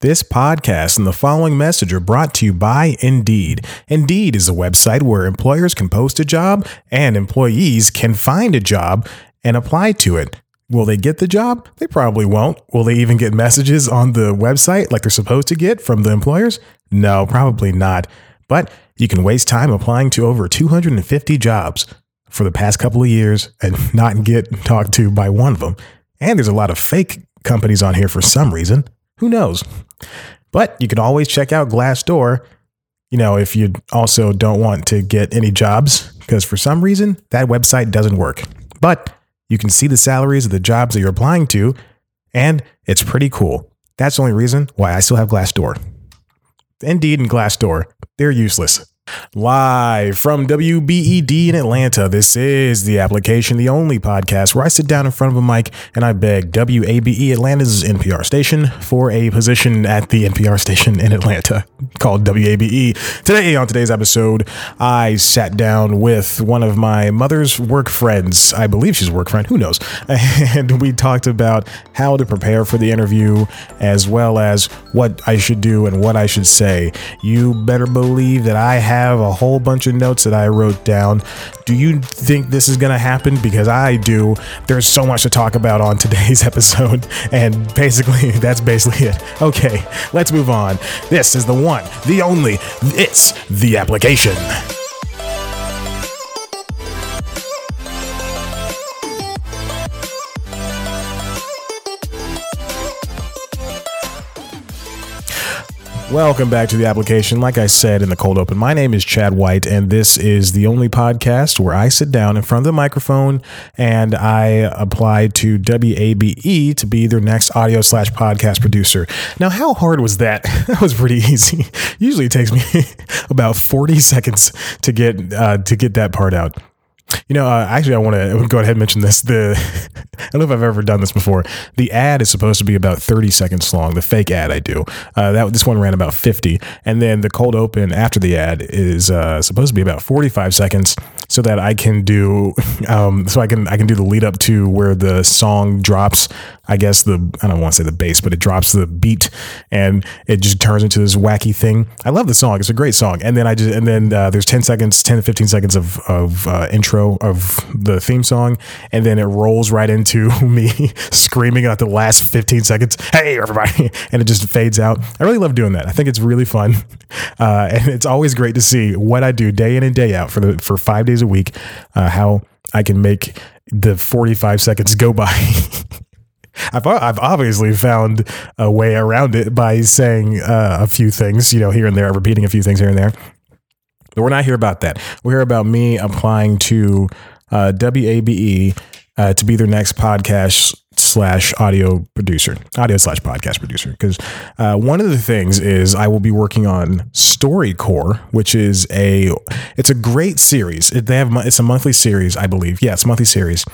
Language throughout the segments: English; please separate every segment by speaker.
Speaker 1: This podcast and the following message are brought to you by Indeed. Indeed is a website where employers can post a job and employees can find a job and apply to it. Will they get the job? They probably won't. Will they even get messages on the website like they're supposed to get from the employers? No, probably not. But you can waste time applying to over 250 jobs for the past couple of years and not get talked to by one of them. And there's a lot of fake companies on here for some reason. Who knows? But you can always check out Glassdoor, you know, if you also don't want to get any jobs, because for some reason that website doesn't work. But you can see the salaries of the jobs that you're applying to, and it's pretty cool. That's the only reason why I still have Glassdoor. Indeed and Glassdoor, they're useless. Live from WBED in Atlanta, this is the application, the only podcast where I sit down in front of a mic and I beg WABE Atlanta's NPR station for a position at the NPR station in Atlanta called WABE. Today, on today's episode, I sat down with one of my mother's work friends. I believe she's a work friend, who knows? And we talked about how to prepare for the interview as well as what I should do and what I should say. You better believe that I have have a whole bunch of notes that I wrote down. Do you think this is going to happen? Because I do. There's so much to talk about on today's episode. And basically, that's basically it. Okay, let's move on. This is the one, the only, it's the application. Welcome back to the application. Like I said in the cold open, my name is Chad White, and this is the only podcast where I sit down in front of the microphone and I apply to WABE to be their next audio slash podcast producer. Now, how hard was that? That was pretty easy. Usually, it takes me about forty seconds to get uh, to get that part out. You know, uh, actually, I want to go ahead and mention this. The I don't know if I've ever done this before. The ad is supposed to be about 30 seconds long. The fake ad I do. Uh, that this one ran about 50, and then the cold open after the ad is uh, supposed to be about 45 seconds, so that I can do, um, so I can I can do the lead up to where the song drops I guess the I don't want to say the bass, but it drops the beat and it just turns into this wacky thing. I love the song; it's a great song. And then I just and then uh, there's ten seconds, ten to fifteen seconds of of uh, intro of the theme song, and then it rolls right into me screaming at the last fifteen seconds. Hey, everybody! And it just fades out. I really love doing that. I think it's really fun, uh, and it's always great to see what I do day in and day out for the for five days a week. Uh, how I can make the 45 seconds go by I've I've obviously found a way around it by saying uh, a few things, you know, here and there, repeating a few things here and there. But we're not here about that. We're here about me applying to uh, WABE uh, to be their next podcast slash audio producer, audio slash podcast producer. Because uh, one of the things is I will be working on StoryCorps, which is a it's a great series. It, they have it's a monthly series, I believe. Yeah, it's a monthly series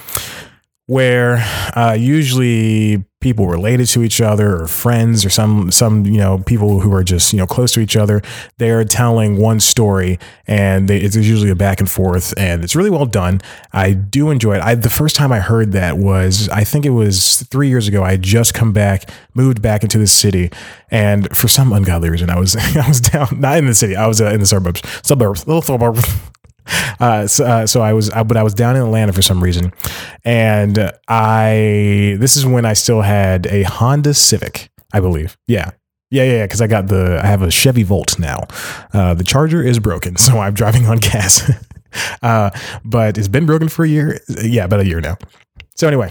Speaker 1: where uh, usually people related to each other or friends or some some you know people who are just you know close to each other they're telling one story and they, it's usually a back and forth and it's really well done. I do enjoy it. I, the first time i heard that was i think it was three years ago. I had just come back moved back into the city and for some ungodly reason i was i was down not in the city i was uh, in the suburbs suburbs little suburbs uh, so, uh, so I was, but I was down in Atlanta for some reason, and I. This is when I still had a Honda Civic, I believe. Yeah, yeah, yeah, Because I got the, I have a Chevy Volt now. Uh, the charger is broken, so I'm driving on gas. uh, but it's been broken for a year. Yeah, about a year now. So anyway,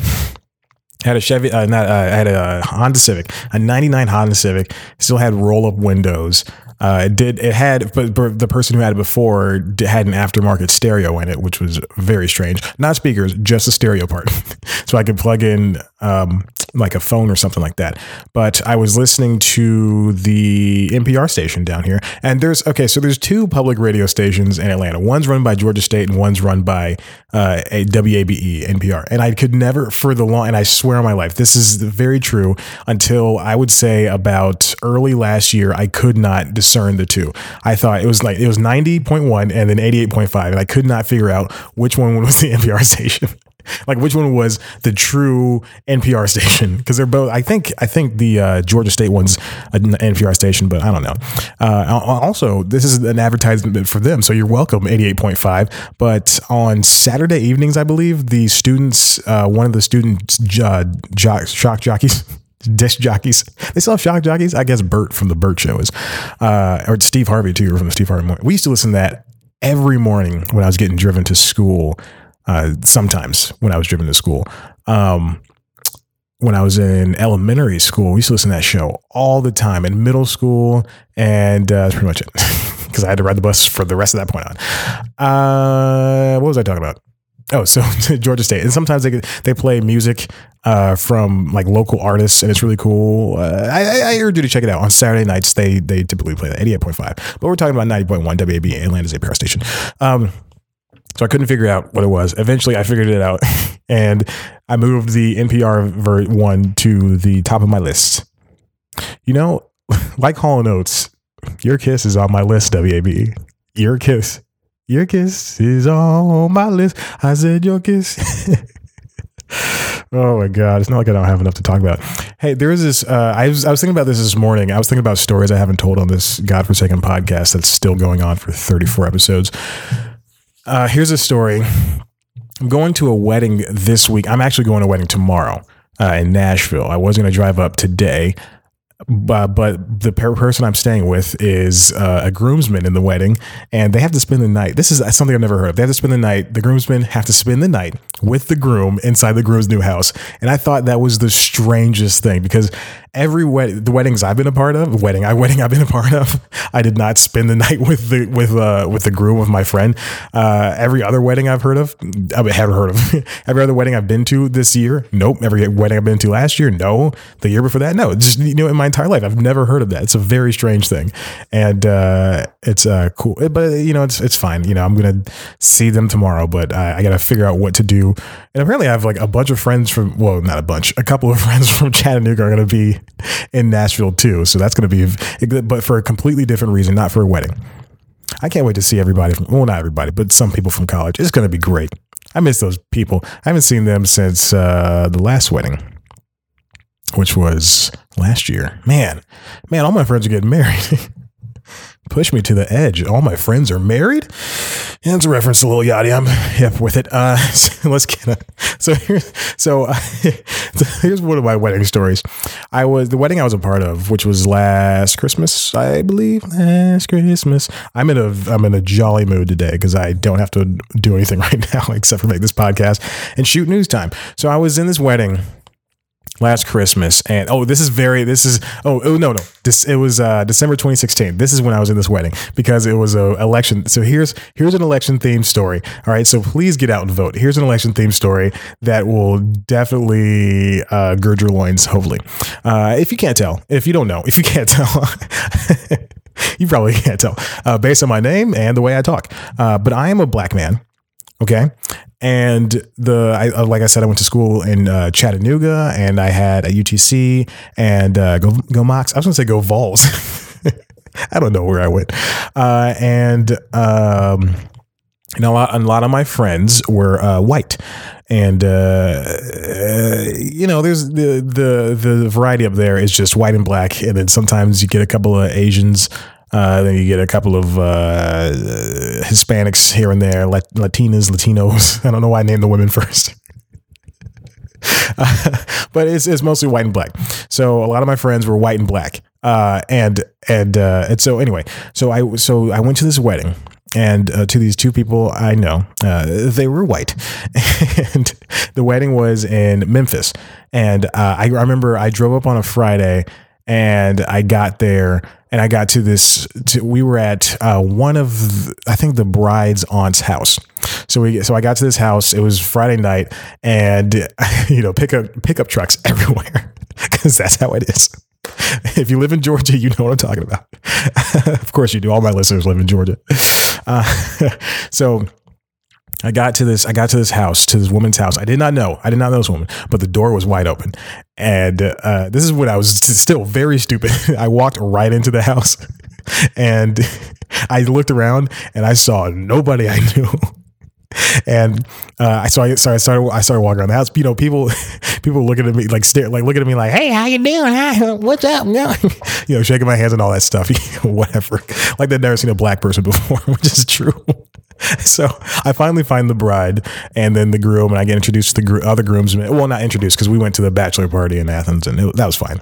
Speaker 1: had a Chevy, uh, not, uh, I had a Honda Civic, a '99 Honda Civic. Still had roll up windows. Uh, it did. It had, but, the person who had it before had an aftermarket stereo in it, which was very strange. Not speakers, just the stereo part. so I could plug in um, like a phone or something like that. But I was listening to the NPR station down here, and there's okay. So there's two public radio stations in Atlanta. One's run by Georgia State, and one's run by uh, a WABE NPR. And I could never, for the long, and I swear on my life, this is very true. Until I would say about early last year, I could not discern the two. I thought it was like it was 90.1 and then 88.5, and I could not figure out which one was the NPR station. Like which one was the true NPR station? Because they're both. I think I think the uh, Georgia State one's an NPR station, but I don't know. Uh, also, this is an advertisement for them, so you're welcome. Eighty eight point five. But on Saturday evenings, I believe the students, uh, one of the students, uh, jock, shock jockeys. disc jockeys. They still have shock jockeys. I guess Bert from the Bert Show is, uh, or Steve Harvey too, from the Steve Harvey Morning. We used to listen to that every morning when I was getting driven to school. Uh, sometimes when I was driven to school. Um, when I was in elementary school, we used to listen to that show all the time. In middle school, and uh, that's pretty much it because I had to ride the bus for the rest of that point on. Uh, what was I talking about? Oh, so Georgia State, and sometimes they they play music uh, from like local artists, and it's really cool. Uh, I, I urge you to check it out on Saturday nights. They they typically play that eighty eight point five, but we're talking about ninety point one WABE Atlanta's NPR station. Um, so I couldn't figure out what it was. Eventually, I figured it out, and I moved the NPR ver- one to the top of my list. You know, like Hall and Oates, your kiss is on my list. WABE, your kiss your kiss is on my list. I said your kiss. oh my god, it's not like I don't have enough to talk about. Hey, there is this. Uh, I was I was thinking about this this morning. I was thinking about stories I haven't told on this godforsaken podcast that's still going on for 34 episodes. Uh, here's a story. I'm going to a wedding this week. I'm actually going to a wedding tomorrow uh, in Nashville. I was going to drive up today but, but the person I'm staying with is uh, a groomsman in the wedding, and they have to spend the night. This is something I've never heard of. They have to spend the night. The groomsmen have to spend the night with the groom inside the groom's new house, and I thought that was the strangest thing because every wedding, the weddings I've been a part of, wedding I wedding I've been a part of, I did not spend the night with the with uh with the groom of my friend. Uh, every other wedding I've heard of, I haven't heard of. every other wedding I've been to this year, nope. Every wedding I've been to last year, no. The year before that, no. Just you know, in my entire life, I've never heard of that. It's a very strange thing, and uh, it's uh cool. But you know, it's it's fine. You know, I'm gonna see them tomorrow, but I, I got to figure out what to do. And apparently, I have like a bunch of friends from well, not a bunch, a couple of friends from Chattanooga are gonna be in Nashville too. So that's going to be, but for a completely different reason, not for a wedding. I can't wait to see everybody from, well, not everybody, but some people from college. It's going to be great. I miss those people. I haven't seen them since uh, the last wedding, which was last year. Man, man, all my friends are getting married. Push me to the edge. All my friends are married. And it's a reference to Lil Yachty. I'm hip with it. Uh, so let's get it. So here's so, so here's one of my wedding stories. I was the wedding I was a part of, which was last Christmas, I believe. Last Christmas. I'm in a I'm in a jolly mood today because I don't have to do anything right now except for make this podcast and shoot news time. So I was in this wedding last Christmas, and oh, this is very this is oh, oh no no this it was uh, December 2016. This is when I was in this wedding because it was a election. So here's here's an election themed story. All right, so please get out and vote. Here's an election themed story that will definitely uh, gird your loins. Hopefully, uh, if you can't tell, if you don't know, if you can't tell. you probably can't tell uh, based on my name and the way I talk. Uh, but I am a black man. Okay. And the I, uh, like I said, I went to school in uh, Chattanooga, and I had a UTC and uh, go go Mocs. I was gonna say go Vols. I don't know where I went, uh, and um, and a lot a lot of my friends were uh, white, and uh, you know, there's the the the variety up there is just white and black, and then sometimes you get a couple of Asians uh, then you get a couple of uh, Hispanics here and there, Latinas, Latinos. I don't know why I named the women first. Uh, but it's, it's mostly white and black. So a lot of my friends were white and black. Uh, and and uh, and so anyway, so I so I went to this wedding, and uh, to these two people I know, uh, they were white, and the wedding was in Memphis. And uh, I, I remember I drove up on a Friday, and I got there and I got to this. To, we were at uh, one of the, I think the bride's aunt's house. So we so I got to this house. It was Friday night, and you know pickup pickup trucks everywhere because that's how it is. If you live in Georgia, you know what I'm talking about. of course, you do. All my listeners live in Georgia. Uh, so I got to this. I got to this house, to this woman's house. I did not know. I did not know this woman, but the door was wide open, and uh, this is when I was still very stupid. I walked right into the house, and I looked around, and I saw nobody I knew. and uh, I so I I started I started walking around the house. You know, people people looking at me like stare like looking at me like, hey, how you doing? Hi, what's up? you know, shaking my hands and all that stuff. Whatever. Like they've never seen a black person before, which is true. so I finally find the bride and then the groom, and I get introduced to the gr- other groomsmen. Well, not introduced because we went to the bachelor party in Athens, and it, that was fine.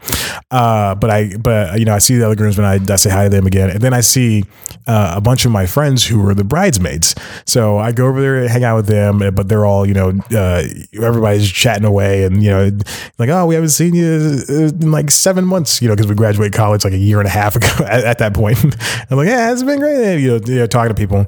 Speaker 1: Uh, but I, but you know, I see the other groomsmen. I, I say hi to them again, and then I see uh, a bunch of my friends who were the bridesmaids. So I go over there and hang out with them, but they're all, you know, uh, everybody's chatting away, and you know, like, oh, we haven't seen you in like seven months, you know, because we graduated college like a year and a half ago. At, at that point, I'm like, yeah, it's been great, you know, you know talking to people.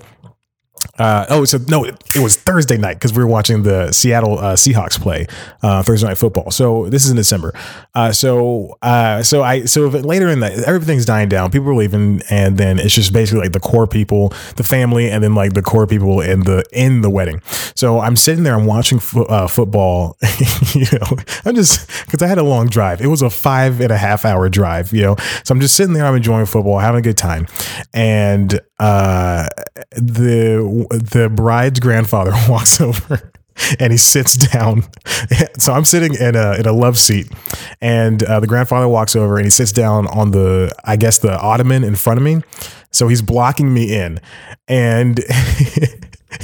Speaker 1: Uh, oh, so no, it, was Thursday night because we were watching the Seattle uh, Seahawks play uh, Thursday night football. So this is in December. Uh, so uh, so I so later in the everything's dying down. People are leaving, and then it's just basically like the core people, the family, and then like the core people in the in the wedding. So I'm sitting there, I'm watching fo- uh, football. you know, I'm just because I had a long drive. It was a five and a half hour drive. You know, so I'm just sitting there, I'm enjoying football, having a good time, and uh, the the bride's grandfather walks over and he sits down. So I'm sitting in a in a love seat, and uh, the grandfather walks over and he sits down on the I guess the ottoman in front of me. So he's blocking me in, and.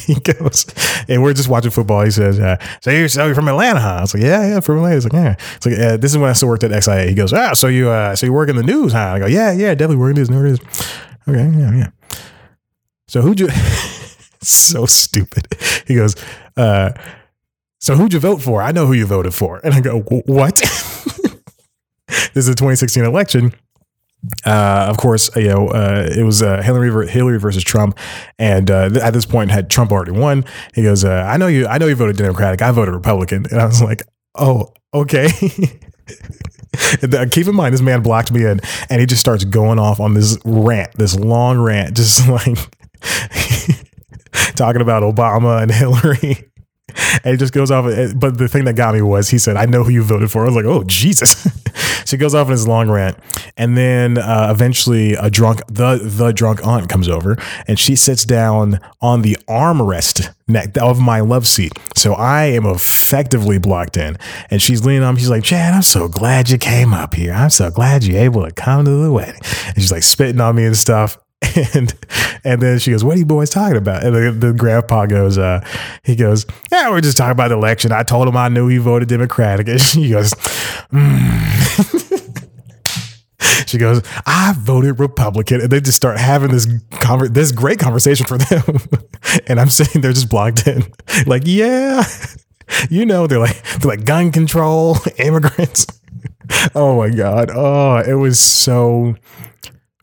Speaker 1: he goes, and we're just watching football. He says, uh, "So you're so you're from Atlanta, huh?" I was like, "Yeah, yeah, from Atlanta." He's like, "Yeah." It's like, uh, "This is when I still worked at XIA." He goes, "Ah, so you uh, so you work in the news, huh?" I go, "Yeah, yeah, definitely working in the news." Okay, yeah, yeah. So who'd you? so stupid. He goes, uh, so who'd you vote for? I know who you voted for. And I go, what? this is a 2016 election. Uh, of course, you know, uh, it was uh, Hillary Hillary versus Trump, and uh, at this point, had Trump already won. He goes, uh, "I know you. I know you voted Democratic. I voted Republican." And I was like, "Oh, okay." Keep in mind, this man blocked me in, and he just starts going off on this rant, this long rant, just like talking about Obama and Hillary. And he just goes off. But the thing that got me was he said, I know who you voted for. I was like, oh, Jesus. so he goes off in his long rant. And then uh, eventually a drunk, the, the drunk aunt comes over and she sits down on the armrest neck of my love seat. So I am effectively blocked in. And she's leaning on me. She's like, Chad, I'm so glad you came up here. I'm so glad you're able to come to the wedding. And she's like spitting on me and stuff. And and then she goes, "What are you boys talking about?" And the, the grandpa goes, uh, "He goes, yeah, we're just talking about the election. I told him I knew he voted Democratic." And she goes, mm. she goes, "I voted Republican," and they just start having this conver- this great conversation for them. and I'm sitting there just blocked in, like, yeah, you know, they're like they're like gun control, immigrants. oh my god! Oh, it was so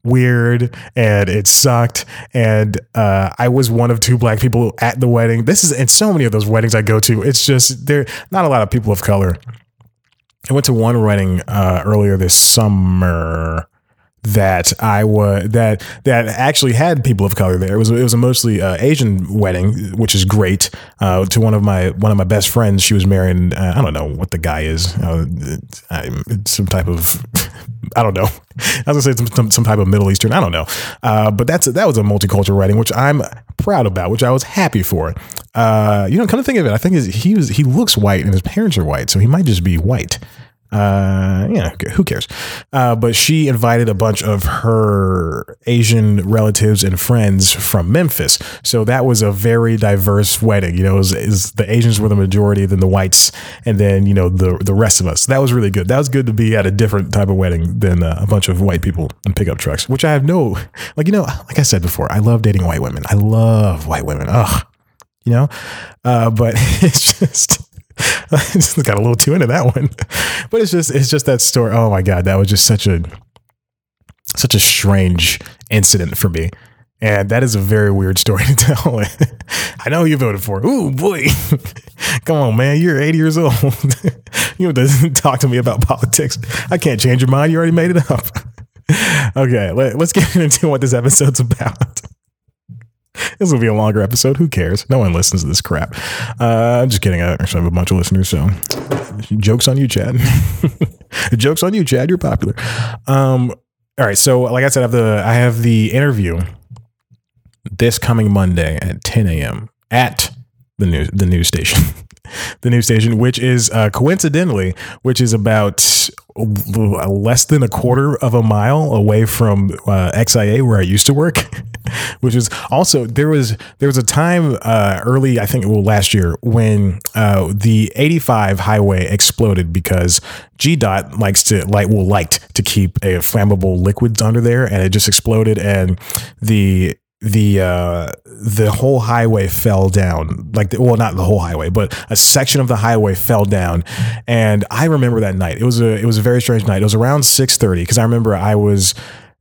Speaker 1: weird and it sucked. And uh, I was one of two black people at the wedding. This is in so many of those weddings I go to. It's just there not a lot of people of color. I went to one wedding uh, earlier this summer that I was that that actually had people of color there. It was it was a mostly uh, Asian wedding, which is great. Uh, to one of my one of my best friends, she was marrying. Uh, I don't know what the guy is. Uh, some type of I don't know. I was gonna say some, some type of Middle Eastern. I don't know. Uh, but that's that was a multicultural wedding, which I'm proud about, which I was happy for. Uh, you know, kind of think of it. I think he was he looks white and his parents are white, so he might just be white uh, yeah, who cares? Uh, but she invited a bunch of her Asian relatives and friends from Memphis. So that was a very diverse wedding. You know, was the Asians were the majority, then the whites, and then, you know, the, the rest of us. So that was really good. That was good to be at a different type of wedding than uh, a bunch of white people in pickup trucks, which I have no, like, you know, like I said before, I love dating white women. I love white women. Ugh, you know, uh, but it's just, just got a little too into that one. But it's just it's just that story. Oh my god, that was just such a such a strange incident for me. And that is a very weird story to tell. I know you voted for. Ooh, boy. Come on, man. You're 80 years old. you don't talk to me about politics. I can't change your mind. You already made it up. okay, let, us get into what this episode's about. This will be a longer episode. Who cares? No one listens to this crap. Uh, I'm just kidding. I actually have a bunch of listeners, so jokes on you, Chad. jokes on you, Chad. You're popular. Um, all right. So, like I said, I have the I have the interview this coming Monday at 10 a.m. at the news the news station. the news station, which is uh, coincidentally, which is about less than a quarter of a mile away from uh, XIA where I used to work, which is also there was there was a time uh, early I think well last year when uh, the 85 highway exploded because GDOT likes to like well liked to keep a flammable liquids under there and it just exploded and the the uh the whole highway fell down. Like the, well not the whole highway but a section of the highway fell down. And i remember that night. It was a it was a very strange night. It was around 6:30 because i remember i was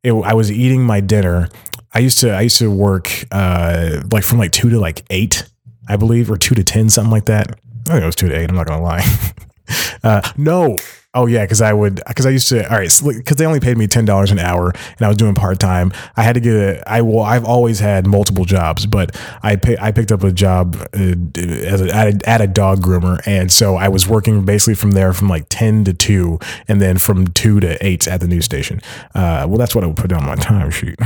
Speaker 1: it, i was eating my dinner. I used to i used to work uh like from like 2 to like 8 i believe or 2 to 10 something like that. I think it was 2 to 8 i'm not gonna lie uh no Oh yeah, because I would because I used to all right because they only paid me ten dollars an hour and I was doing part time. I had to get a I well I've always had multiple jobs, but I pay, I picked up a job uh, as a, at, a, at a dog groomer, and so I was working basically from there from like ten to two, and then from two to eight at the news station. Uh, well, that's what I would put on my time sheet.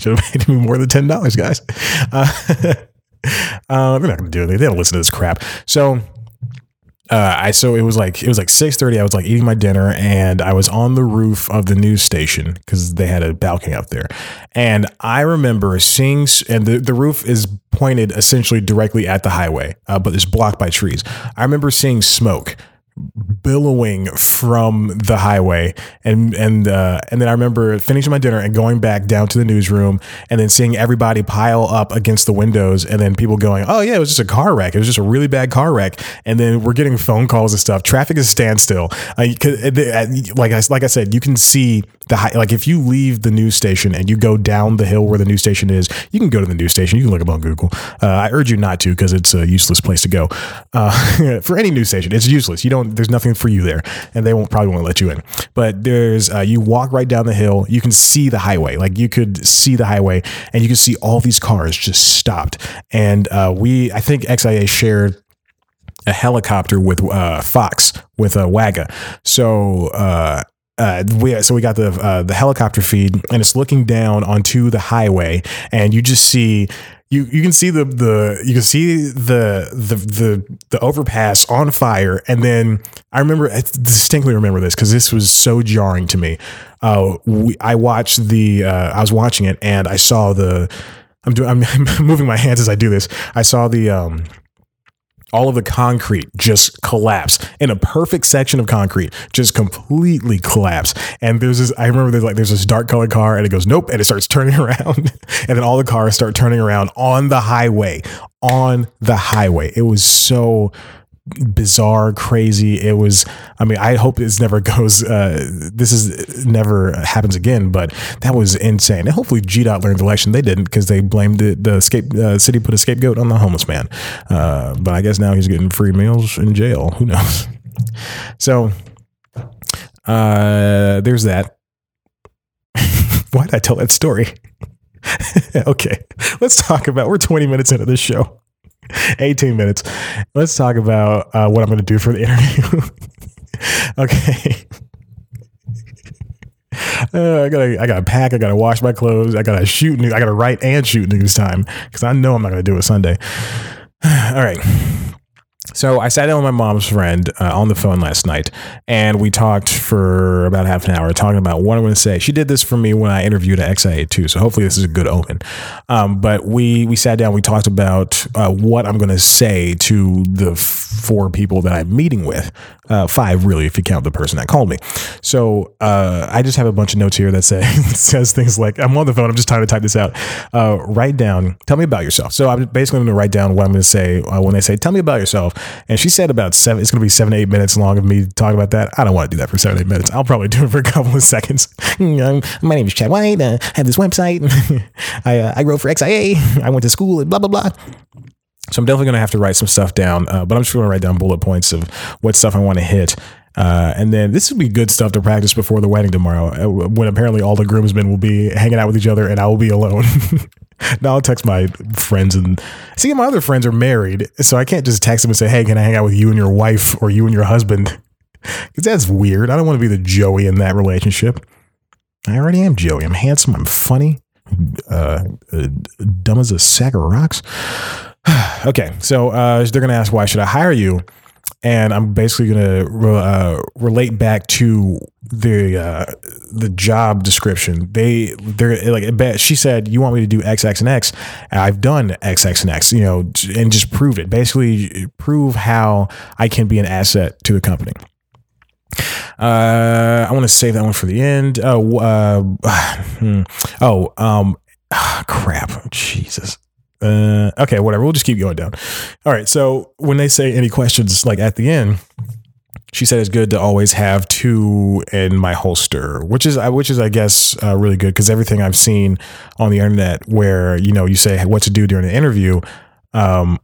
Speaker 1: Should have paid me more than ten dollars, guys. Uh, uh, they're not going to do anything. They don't listen to this crap. So uh, I so it was like it was like six thirty. I was like eating my dinner, and I was on the roof of the news station because they had a balcony up there, and I remember seeing and the the roof is pointed essentially directly at the highway, uh, but it's blocked by trees. I remember seeing smoke billowing from the highway. And and uh, and then I remember finishing my dinner and going back down to the newsroom and then seeing everybody pile up against the windows and then people going oh yeah it was just a car wreck. It was just a really bad car wreck. And then we're getting phone calls and stuff. Traffic is standstill. Uh, like I like I said you can see the high, like if you leave the news station and you go down the hill where the news station is you can go to the news station you can look up on Google uh, I urge you not to because it's a useless place to go uh, for any news station it's useless you don't there's nothing for you there, and they won't probably won't let you in. But there's uh, you walk right down the hill, you can see the highway, like you could see the highway, and you can see all these cars just stopped. And uh, we, I think XIA shared a helicopter with uh, Fox with a WAGA. So uh, uh, we so we got the uh, the helicopter feed, and it's looking down onto the highway, and you just see you you can see the the you can see the the the the overpass on fire, and then I remember I distinctly remember this because this was so jarring to me. Uh, we, I watched the uh, I was watching it, and I saw the I'm doing I'm moving my hands as I do this. I saw the um all of the concrete just collapse in a perfect section of concrete just completely collapse and there's this i remember there's like there's this dark colored car and it goes nope and it starts turning around. And then all the cars start turning around on the highway on the highway. It was so bizarre, crazy. It was, I mean, I hope this never goes, uh, this is never happens again, but that was insane. And hopefully GDOT learned the lesson. They didn't because they blamed the scape, uh, city put a scapegoat on the homeless man. Uh, but I guess now he's getting free meals in jail. Who knows? So, uh, there's that. Why did I tell that story? okay, let's talk about. We're 20 minutes into this show. 18 minutes. Let's talk about uh, what I'm going to do for the interview. okay. Uh, I gotta, I gotta pack. I gotta wash my clothes. I gotta shoot. I gotta write and shoot news time because I know I'm not gonna do it Sunday. All right. So I sat down with my mom's friend uh, on the phone last night, and we talked for about half an hour, talking about what I'm going to say. She did this for me when I interviewed at XIA too, so hopefully this is a good omen. Um, but we we sat down, we talked about uh, what I'm going to say to the four people that I'm meeting with, uh, five really, if you count the person that called me. So uh, I just have a bunch of notes here that say says things like, "I'm on the phone. I'm just trying to type this out. Uh, write down. Tell me about yourself." So I'm basically going to write down what I'm going to say uh, when they say, "Tell me about yourself." And she said about seven, it's going to be seven, eight minutes long of me talking about that. I don't want to do that for seven, eight minutes. I'll probably do it for a couple of seconds. my name is Chad White. Uh, I have this website. I, uh, I wrote for XIA. I went to school and blah, blah, blah. So I'm definitely going to have to write some stuff down, uh, but I'm just going to write down bullet points of what stuff I want to hit. Uh, and then this would be good stuff to practice before the wedding tomorrow, uh, when apparently all the groomsmen will be hanging out with each other and I will be alone. Now I'll text my friends and see my other friends are married, so I can't just text them and say, "Hey, can I hang out with you and your wife or you and your husband?" Because that's weird. I don't want to be the Joey in that relationship. I already am Joey. I'm handsome. I'm funny. uh, uh, dumb as a sack of rocks. okay, so uh, they're gonna ask why should I hire you, and I'm basically gonna uh, relate back to the uh, the job description. They they're like she said, you want me to do X X and X. I've done X X and X, you know, and just prove it. Basically, prove how I can be an asset to the company. Uh, I want to save that one for the end. Oh, uh, hmm. oh, um, crap, Jesus. Uh, okay, whatever. We'll just keep going down. All right. So when they say any questions, like at the end, she said it's good to always have two in my holster, which is which is I guess uh, really good because everything I've seen on the internet where you know you say what to do during an interview, um,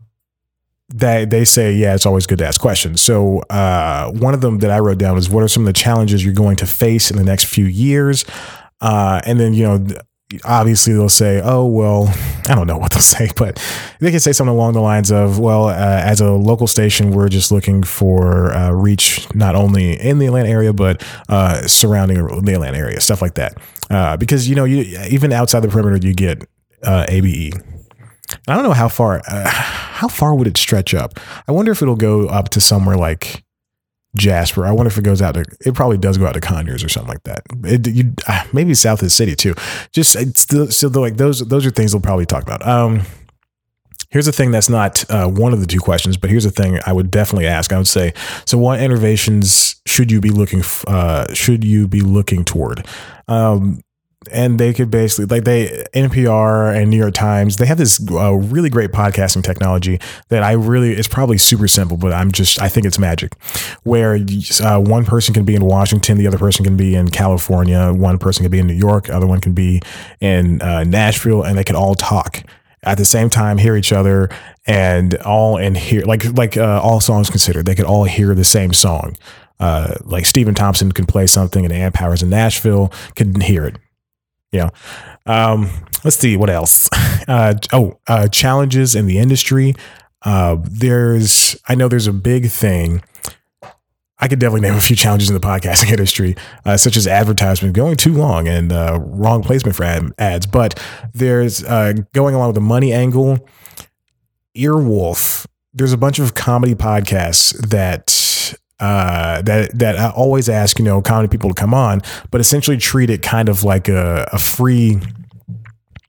Speaker 1: that they say yeah it's always good to ask questions. So uh, one of them that I wrote down is what are some of the challenges you're going to face in the next few years, uh, and then you know obviously they'll say, oh, well, I don't know what they'll say, but they can say something along the lines of, well, uh, as a local station, we're just looking for uh, reach not only in the Atlanta area, but uh, surrounding the Atlanta area, stuff like that. Uh, because, you know, you, even outside the perimeter, you get uh, ABE. I don't know how far, uh, how far would it stretch up? I wonder if it'll go up to somewhere like Jasper. I wonder if it goes out to. It probably does go out to Conyers or something like that. It, you, uh, maybe south of the city too. Just still, so like those those are things we'll probably talk about. Um, here's a thing that's not uh, one of the two questions, but here's a thing I would definitely ask. I would say, so what innovations should you be looking? Uh, should you be looking toward? Um, and they could basically like they NPR and New York Times they have this uh, really great podcasting technology that I really it's probably super simple but I'm just I think it's magic. Where uh, one person can be in Washington the other person can be in California one person can be in New York other one can be in uh, Nashville and they can all talk at the same time hear each other and all and hear like like uh, all songs considered they could all hear the same song. Uh, like Stephen Thompson can play something and Ann Powers in Nashville can hear it yeah. Um, let's see what else. Uh, oh, uh, challenges in the industry. Uh, there's, I know there's a big thing. I could definitely name a few challenges in the podcasting industry, uh, such as advertisement going too long and uh, wrong placement for ad- ads. But there's uh, going along with the money angle. Earwolf. There's a bunch of comedy podcasts that uh, that that I always ask, you know, comedy people to come on, but essentially treat it kind of like a, a free.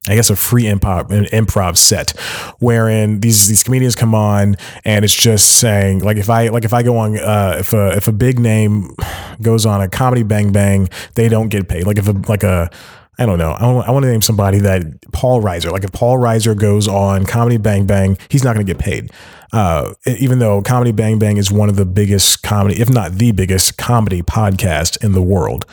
Speaker 1: I guess a free improv improv set, wherein these these comedians come on and it's just saying like if I like if I go on uh, if a if a big name goes on a comedy bang bang they don't get paid like if a like a I don't know. I want, I want to name somebody that Paul Reiser. Like if Paul Reiser goes on Comedy Bang Bang, he's not going to get paid. Uh, even though Comedy Bang Bang is one of the biggest comedy, if not the biggest comedy podcast in the world.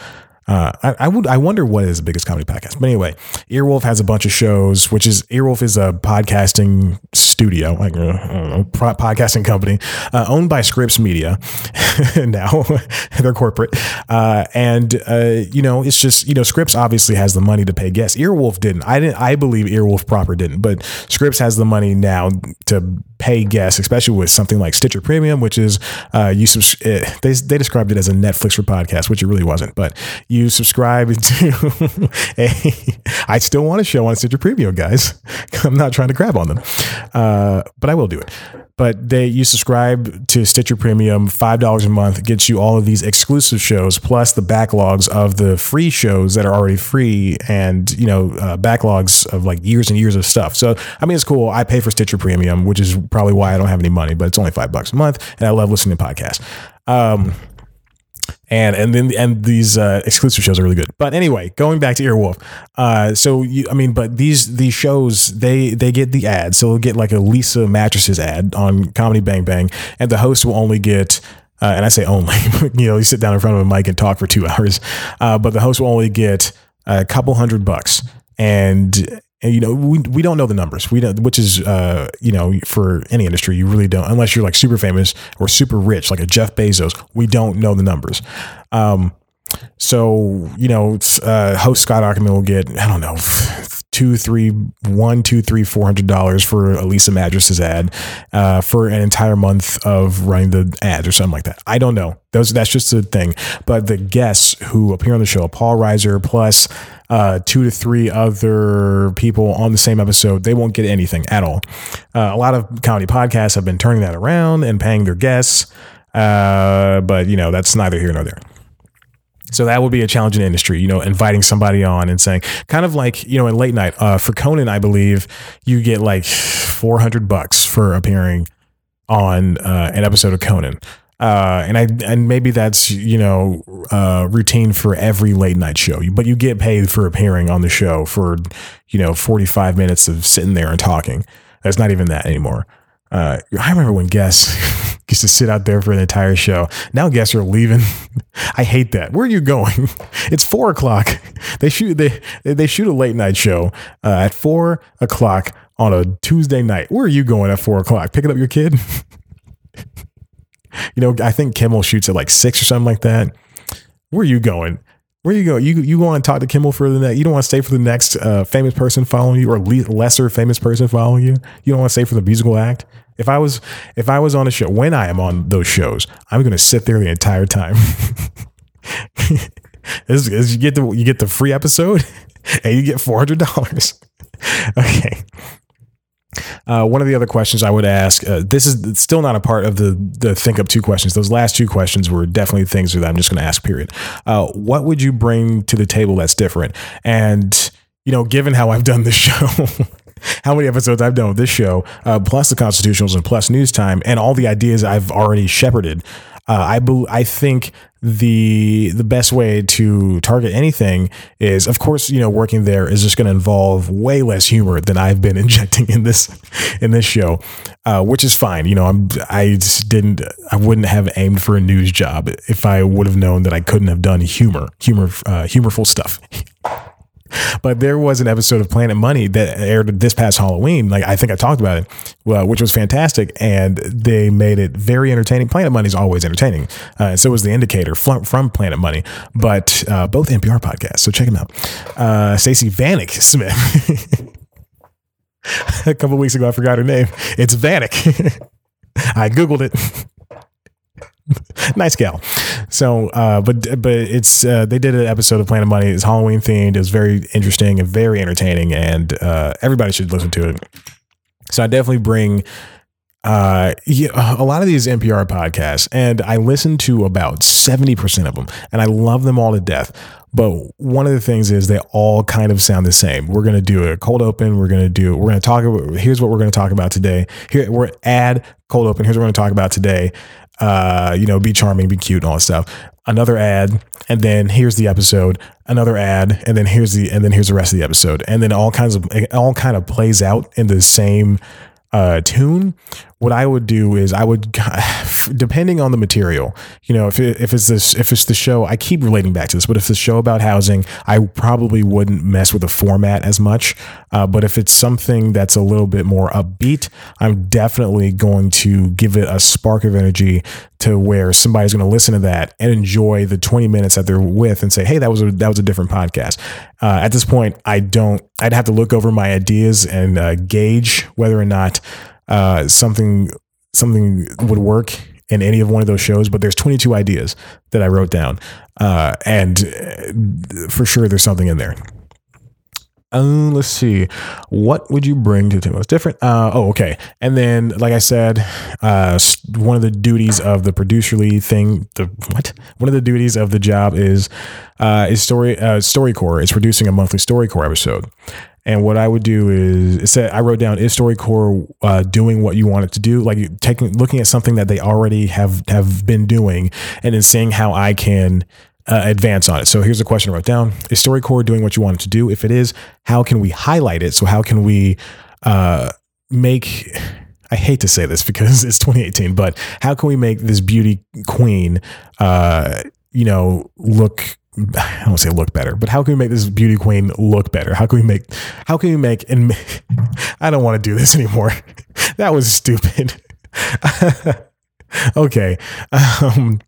Speaker 1: Uh, I, I, would I wonder what is the biggest comedy podcast. But anyway, Earwolf has a bunch of shows, which is Earwolf is a podcasting studio, like uh, know, podcasting company uh, owned by Scripps Media. now they're corporate, uh, and uh, you know it's just you know Scripps obviously has the money to pay guests. Earwolf didn't. I didn't. I believe Earwolf proper didn't, but Scripps has the money now to pay guests, especially with something like Stitcher Premium, which is uh, you subs- it, eh, they they described it as a Netflix for podcasts, which it really wasn't, but subscribe to a. I still want a show on Stitcher Premium, guys. I'm not trying to grab on them, uh, but I will do it. But they you subscribe to Stitcher Premium, five dollars a month gets you all of these exclusive shows plus the backlogs of the free shows that are already free, and you know uh, backlogs of like years and years of stuff. So I mean, it's cool. I pay for Stitcher Premium, which is probably why I don't have any money, but it's only five bucks a month, and I love listening to podcasts. Um, and and then and these uh, exclusive shows are really good. But anyway, going back to Earwolf, uh, so you, I mean, but these these shows they they get the ads, so they'll get like a Leesa mattresses ad on Comedy Bang Bang, and the host will only get. Uh, and I say only, you know, you sit down in front of a mic and talk for two hours, uh, but the host will only get a couple hundred bucks, and and you know we, we don't know the numbers. We don't which is uh you know for any industry you really don't unless you're like super famous or super rich like a jeff bezos we don't know the numbers. Um so you know uh host scott Aukerman will get i don't know two, three, one, two, three, four hundred dollars for a Leesa Mattresses ad uh, for an entire month of running the ads or something like that. I don't know. Those that's just a thing. But the guests who appear on the show, Paul Reiser plus uh, two to three other people on the same episode, they won't get anything at all. Uh, a lot of comedy podcasts have been turning that around and paying their guests, uh, but you know that's neither here nor there. So that would be a challenge in industry, you know, inviting somebody on and saying, kind of like, you know, in late night, uh, for Conan, I believe you get like 400 bucks for appearing on uh, an episode of Conan. Uh, and I and maybe that's you know uh, routine for every late night show, but you get paid for appearing on the show for you know forty five minutes of sitting there and talking. That's not even that anymore. Uh, I remember when guests used to sit out there for an entire show. Now guests are leaving. I hate that. Where are you going? It's four o'clock. They shoot they they shoot a late night show uh, at four o'clock on a Tuesday night. Where are you going at four o'clock? Picking up your kid? You know, I think Kimmel shoots at like six or something like that. Where are you going? Where you go? You you want to talk to Kimmel for the next? You don't want to stay for the next uh, famous person following you or le- lesser famous person following you. You don't want to stay for the musical act. If I was if I was on a show when I am on those shows, I'm going to sit there the entire time. as, as you get the you get the free episode and you get four hundred dollars. okay. Uh, one of the other questions I would ask, uh, this is still not a part of the the think up two questions. Those last two questions were definitely things that I'm just going to ask. Period. Uh, what would you bring to the table that's different? And you know, given how I've done this show. how many episodes I've done with this show, uh, plus the constitutionals and plus news time, and all the ideas I've already shepherded. Uh, I be- I think the the best way to target anything is, of course, you know, working there is just going to involve way less humor than I've been injecting in this in this show, uh, which is fine. You know, I'm I just didn't I wouldn't have aimed for a news job if I would have known that I couldn't have done humor humor uh, humorful stuff. But there was an episode of Planet Money that aired this past Halloween. Like I think I talked about it, well, which was fantastic, and they made it very entertaining. Planet Money is always entertaining, uh, and so was The Indicator from, from Planet Money, but uh, both NPR podcasts. So check them out. Uh, Stacey Vanek Smith. a couple weeks ago, I forgot her name. It's Vanek. I googled it. nice gal. So, uh, but but it's uh, they did an episode of Planet Money. It's Halloween themed. It was very interesting and very entertaining, and uh, everybody should listen to it. So I definitely bring uh, yeah, a lot of these NPR podcasts, and I listen to about 70% of them, and I love them all to death. But one of the things is they all kind of sound the same. We're going to do a cold open. We're going to do, we're going to talk about, here's what we're going to talk about today. Here, we're add cold open. Here's what we're going to talk about today uh, you know, be charming, be cute, and all that stuff. Another ad, and then here's the episode. Another ad, and then here's the and then here's the rest of the episode, and then all kinds of it all kind of plays out in the same uh, tune, what I would do is I would, depending on the material, you know, if it, if it's this, if it's the show, I keep relating back to this, but if it's the show about housing, I probably wouldn't mess with the format as much. Uh, but if it's something that's a little bit more upbeat, I'm definitely going to give it a spark of energy to where somebody's going to listen to that and enjoy the 20 minutes that they're with and say, Hey, that was a, that was a different podcast. Uh, at this point, I don't, I'd have to look over my ideas and uh, gauge whether or not uh, something something would work in any of one of those shows, but there's 22 ideas that I wrote down, uh, and uh, for sure there's something in there. Uh, let's see. What would you bring to the? It's different. Uh, oh, okay. And then, like I said, uh, one of the duties of the producerly thing, the what? One of the duties of the job is uh, is story uh, StoryCorps. It's producing a monthly StoryCorps episode. And what I would do is I wrote down is StoryCorps uh, doing what you want it to do, like taking looking at something that they already have have been doing, and then seeing how I can uh, advance on it. So here's a question I wrote down: Is StoryCorps doing what you want it to do? If it is, how can we highlight it? So how can we uh, make I hate to say this because it's 2018, but how can we make this beauty queen, uh, you know, look I don't say look better, but how can we make this beauty queen look better? How can we make, how can we make, and I don't want to do this anymore. that was stupid. okay. Um,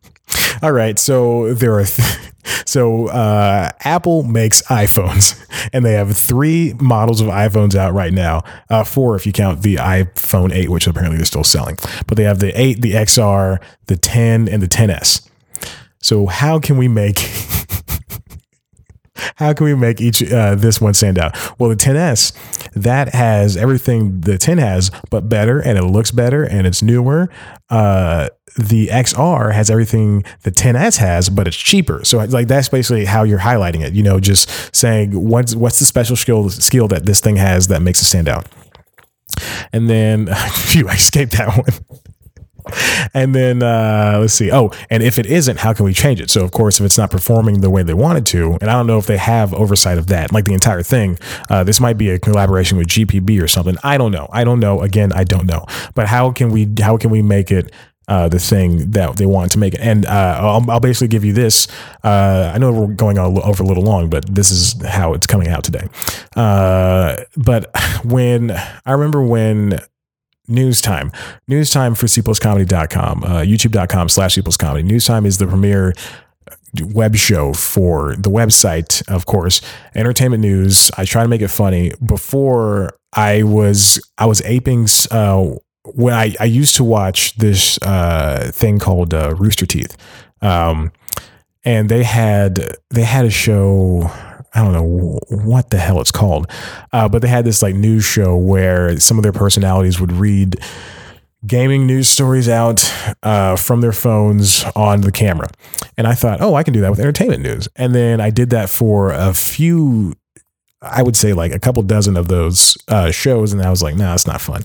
Speaker 1: All right, so there are. Th- so uh, Apple makes iPhones, and they have three models of iPhones out right now. Uh, four if you count the iPhone 8, which apparently they're still selling. But they have the 8, the XR, the 10, and the 10s. So how can we make how can we make each uh, this one stand out? Well, the 10s that has everything the 10 has, but better, and it looks better, and it's newer. Uh, the XR has everything the 10s has, but it's cheaper. So like that's basically how you're highlighting it. You know, just saying what's what's the special skill skill that this thing has that makes it stand out. And then, phew, I escaped that one and then uh, let's see. Oh, and if it isn't, how can we change it? So, of course, if it's not performing the way they wanted to, and I don't know if they have oversight of that, like the entire thing, uh, this might be a collaboration with GPB or something. I don't know. I don't know. Again, I don't know. But how can we how can we make it uh, the thing that they want to make it. And uh, I'll, I'll, basically give you this. Uh, I know we're going over a little long, but this is how it's coming out today. Uh, but when I remember when News Time. News Time for cpluscomedy.com, uh, youtube.com slash cpluscomedy. News Time is the premier web show for the website, of course. Entertainment news. I try to make it funny. Before I was I was aping uh, when I, I used to watch this uh, thing called uh, Rooster Teeth. Um, and they had they had a show I don't know what the hell it's called, uh, but they had this like news show where some of their personalities would read gaming news stories out uh, from their phones on the camera. And I thought, oh, I can do that with entertainment news. And then I did that for a few I would say like a couple dozen of those uh, shows, and I was like, no, nah, it's not fun.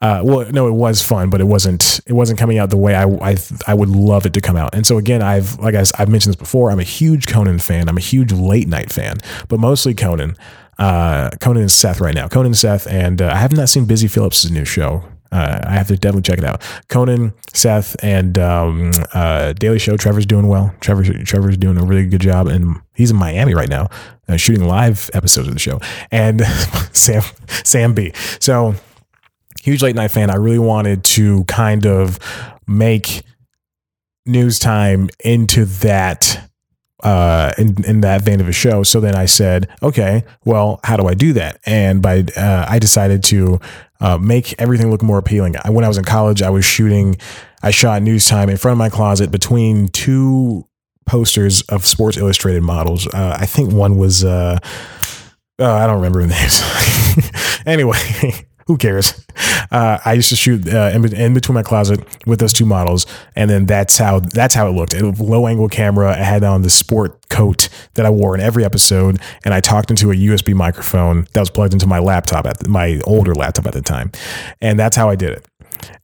Speaker 1: Uh, well, no, it was fun, but it wasn't. It wasn't coming out the way I, I I would love it to come out. And so again, I've like I, I've mentioned this before. I'm a huge Conan fan. I'm a huge late night fan, but mostly Conan. Uh, Conan and Seth right now. Conan and Seth, and uh, I have not seen Busy Phillips' new show. Uh, I have to definitely check it out. Conan, Seth, and um, uh, Daily Show. Trevor's doing well. Trevor, Trevor's doing a really good job, and he's in Miami right now, uh, shooting live episodes of the show. And Sam, Sam Bee. So huge late night fan. I really wanted to kind of make news time into that uh, in, in that vein of a show. So then I said, okay, well, how do I do that? And by uh, I decided to uh, make everything look more appealing. I, when I was in college, I was shooting, I shot news time in front of my closet between two posters of Sports Illustrated models. Uh, I think one was, uh, oh, I don't remember the names. anyway, who cares? Uh, I used to shoot uh, in, in, between my closet with those two models, and then that's how that's how it looked. It low angle camera. I had on the sport coat that I wore in every episode, and I talked into a USB microphone that was plugged into my laptop at the, my older laptop at the time, and that's how I did it.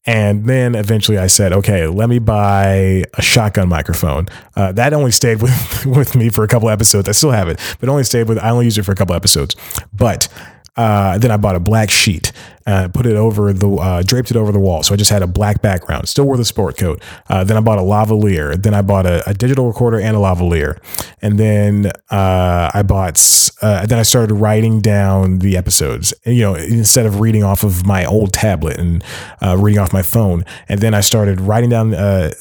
Speaker 1: And then eventually I said, okay, let me buy a shotgun microphone. Uh, that only stayed with, with me for a couple episodes. I still have it, but only stayed with, I only used it for a couple episodes. But uh, then I bought a black sheet, uh, put it over the, uh, draped it over the wall. So I just had a black background. Still wore the sport coat. Uh, then I bought a lavalier. Then I bought a, a, digital recorder and a lavalier. And then uh, I bought. Uh, then I started writing down the episodes. You know, instead of reading off of my old tablet and reading off my phone. And then I started writing down.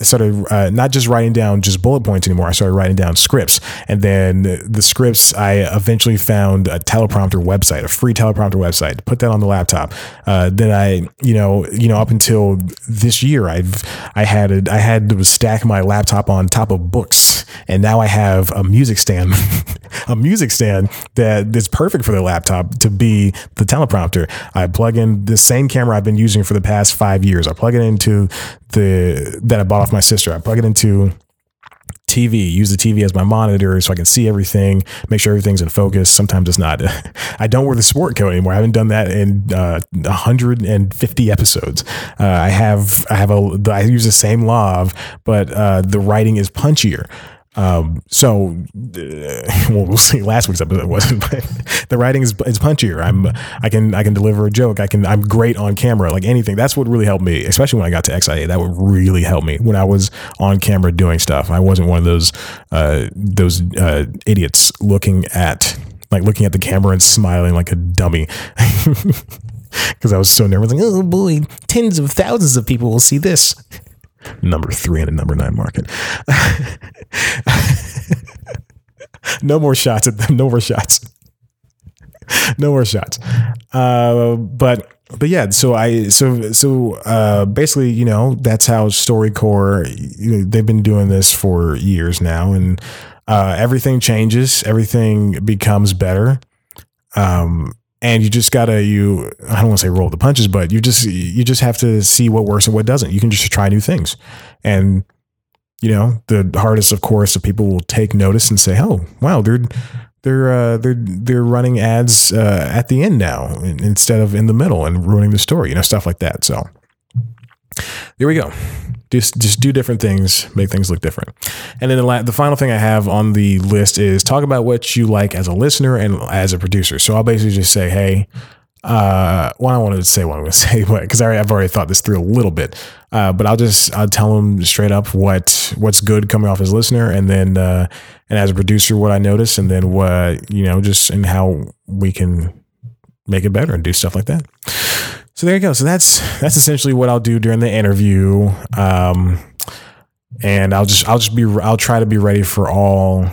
Speaker 1: started not just writing down just bullet points anymore. I started writing down scripts. And then the scripts I eventually found a teleprompter website, a free teleprompter website, put that on the laptop. Uh, then I, you know, you know, up until this year, I've I had a, I had to stack my laptop on top of books, and now I have a music stand, a music stand that is perfect for the laptop to be the teleprompter. I plug in the same camera I've been using for the past five years. I plug it into the that I bought off my sister. I plug it into TV, use the TV as my monitor so I can see everything, make sure everything's in focus. Sometimes it's not. I don't wear the sport coat anymore. I haven't done that in uh, 150 episodes. Uh, I have I have a I use the same lav, but uh, the writing is punchier. Um, so, uh, well, we'll see. Last week's episode wasn't, but the writing is, is punchier. I'm, I can, I can deliver a joke. I can, I'm great on camera, like anything. That's what really helped me, especially when I got to XIA. That would really help me when I was on camera doing stuff. I wasn't one of those, uh, those uh, idiots looking at, like looking at the camera and smiling like a dummy. Because I was so nervous, like, oh boy, tens of thousands of people will see this. Number three in the number nine market. no more shots at them. No more shots. no more shots. Uh, but but yeah, so I so so uh, basically, you know, that's how StoryCorps. You know, they've been doing this for years now, and uh, everything changes. Everything becomes better. Um, and you just gotta you I don't want to say roll the punches, but you just you just have to see what works and what doesn't. You can just try new things, and you know the hardest, of course, if people will take notice and say, "Oh, wow, they're they're uh, they're they're running ads uh, at the end now instead of in the middle and ruining the story," you know, stuff like that. So there we go just just do different things, make things look different. And then the, la- the final thing I have on the list is talk about what you like as a listener and as a producer. So I'll basically just say, hey, uh, well, I wanted to say what I'm going to say, but because I've already thought this through a little bit. Uh, but I'll just I'll tell them straight up what what's good coming off as listener, and then uh, and as a producer, what I notice, and then what you know, just and how we can make it better and do stuff like that. So there you go. So that's that's essentially what I'll do during the interview. Um, and I'll just I'll just be I'll try to be ready for all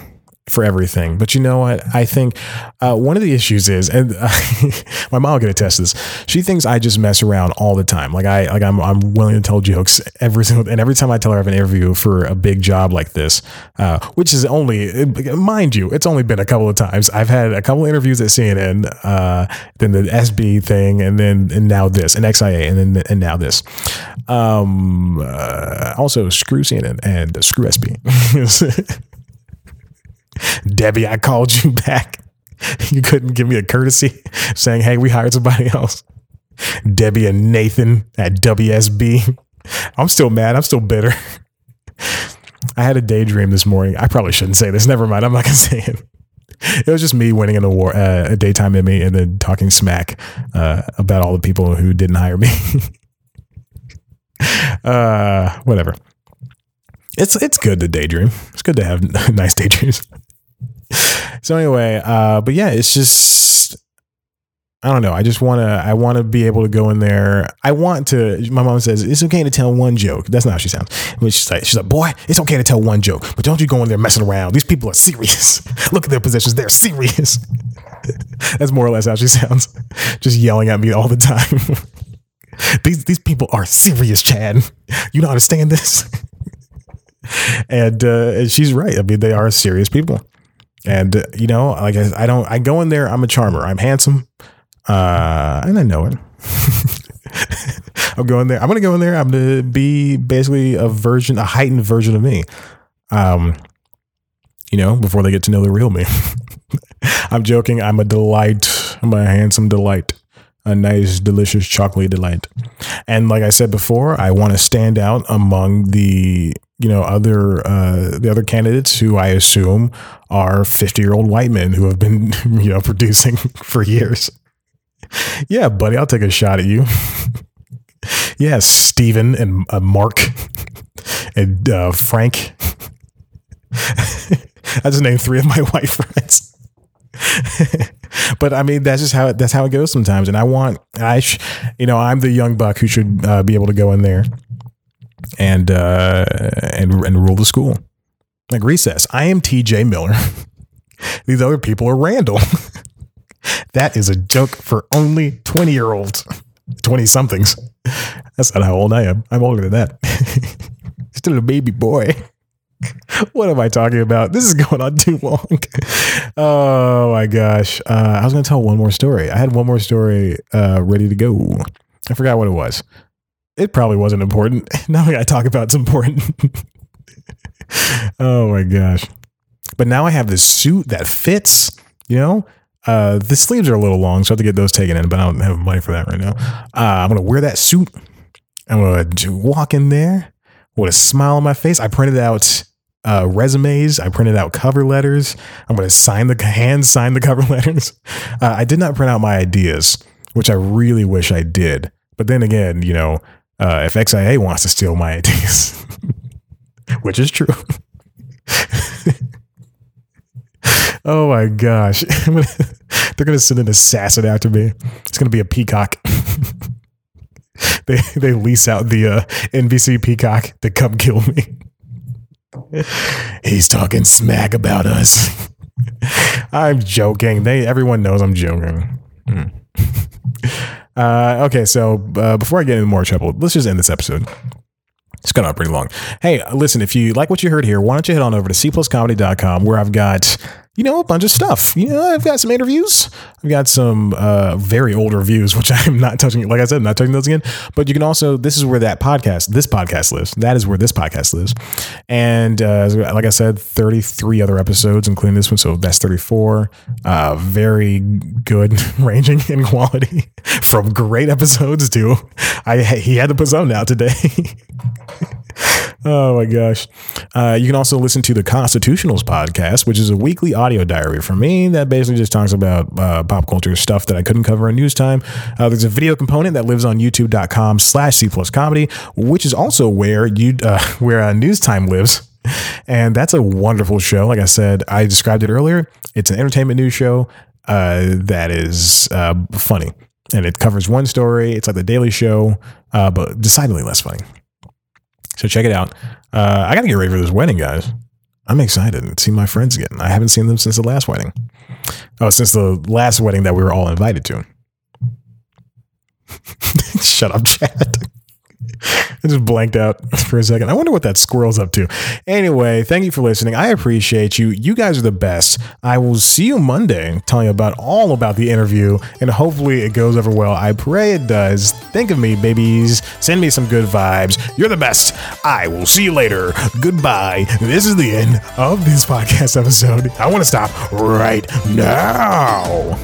Speaker 1: for everything. But you know what? I think uh, one of the issues is, and uh, my mom can attest to this. She thinks I just mess around all the time. Like I, like I'm, I'm willing to tell jokes every single, and every time I tell her I have an interview for a big job like this, uh, which is only, mind you, it's only been a couple of times. I've had a couple of interviews at CNN, uh, then the SB thing, and then and now this, and XIA, and then and now this. Um, uh, also, screw CNN and screw SB. Debbie, I called you back. You couldn't give me a courtesy saying, hey, we hired somebody else. Debbie and Nathan at WSB. I'm still mad. I'm still bitter. I had a daydream this morning. I probably shouldn't say this. Never mind. I'm not going to say it. It was just me winning an award, uh, a daytime Emmy, and then talking smack uh, about all the people who didn't hire me. uh, whatever. It's it's good to daydream. It's good to have nice daydreams. So anyway, uh, but yeah, it's just I don't know. I just want to. I want to be able to go in there. I want to. My mom says it's okay to tell one joke. That's not how she sounds. she's like, she's like, boy, it's okay to tell one joke, but don't you go in there messing around. These people are serious. Look at their positions. They're serious. That's more or less how she sounds. Just yelling at me all the time. these these people are serious, Chad. You don't understand this. and uh, and she's right. I mean, they are serious people. And uh, you know, like I, I don't, I go in there. I'm a charmer. I'm handsome, uh, and I know it. I'm going there. I'm going to go in there. I'm to be basically a version, a heightened version of me. Um, you know, before they get to know the real me. I'm joking. I'm a delight. I'm a handsome delight. A nice, delicious chocolate delight. And like I said before, I want to stand out among the you know other uh, the other candidates who I assume are 50 year old white men who have been you know producing for years. Yeah, buddy, I'll take a shot at you. yeah, Stephen and uh, Mark and uh, Frank. I just named three of my white friends. but I mean, that's just how it, that's how it goes sometimes. And I want I, sh, you know, I'm the young buck who should uh, be able to go in there and uh, and and rule the school. Like recess, I am T.J. Miller. These other people are Randall. that is a joke for only twenty year olds, twenty somethings. That's not how old I am. I'm older than that. Still a baby boy. what am I talking about? This is going on too long. oh my gosh. Uh, I was going to tell one more story. I had one more story uh, ready to go. I forgot what it was it probably wasn't important. Now I talk about it's important. oh my gosh. But now I have this suit that fits, you know? Uh, the sleeves are a little long, so I have to get those taken in, but I don't have money for that right now. Uh, I'm going to wear that suit. I'm going to walk in there with a smile on my face. I printed out uh, resumes. I printed out cover letters. I'm going to sign the hand sign the cover letters. Uh, I did not print out my ideas, which I really wish I did. But then again, you know, uh, if XIA wants to steal my ideas, which is true. oh my gosh. They're going to send an assassin after me. It's going to be a peacock. they they lease out the uh, NBC Peacock to come kill me. He's talking smack about us. I'm joking. They everyone knows I'm joking. Hmm. Uh, okay, so uh, before I get into more trouble, let's just end this episode. It's gone on pretty long. Hey, listen, if you like what you heard here, why don't you head on over to cpluscomedy.com where I've got you know, a bunch of stuff. You know, I've got some interviews. I've got some uh, very old reviews, which I'm not touching. Like I said, I'm not touching those again. But you can also, this is where that podcast, this podcast lives. That is where this podcast lives. And uh, like I said, 33 other episodes, including this one. So that's 34. Uh, very good ranging in quality from great episodes to, I he had to put some out today. Oh my gosh. Uh, you can also listen to the Constitutionals podcast, which is a weekly audio diary for me that basically just talks about uh, pop culture stuff that I couldn't cover in news time. Uh, there's a video component that lives on youtube.com slash C plus comedy, which is also where you uh, where uh, news time lives. And that's a wonderful show. Like I said, I described it earlier. It's an entertainment news show uh, that is funny. And it covers one story. It's like the Daily Show, but decidedly less funny. So check it out. Uh, I got to get ready for this wedding, guys. I'm excited to see my friends again. I haven't seen them since the last wedding. Oh, since the last wedding that we were all invited to. Shut up, Chad. I just blanked out for a second. I wonder what that squirrel's up to. Anyway, thank you for listening. I appreciate you. You guys are the best. I will see you Monday, telling you about all about the interview, and hopefully it goes over well. I pray it does. Think of me, babies. Send me some good vibes. You're the best. I will see you later. Goodbye. This is the end of this podcast episode. I want to stop right now.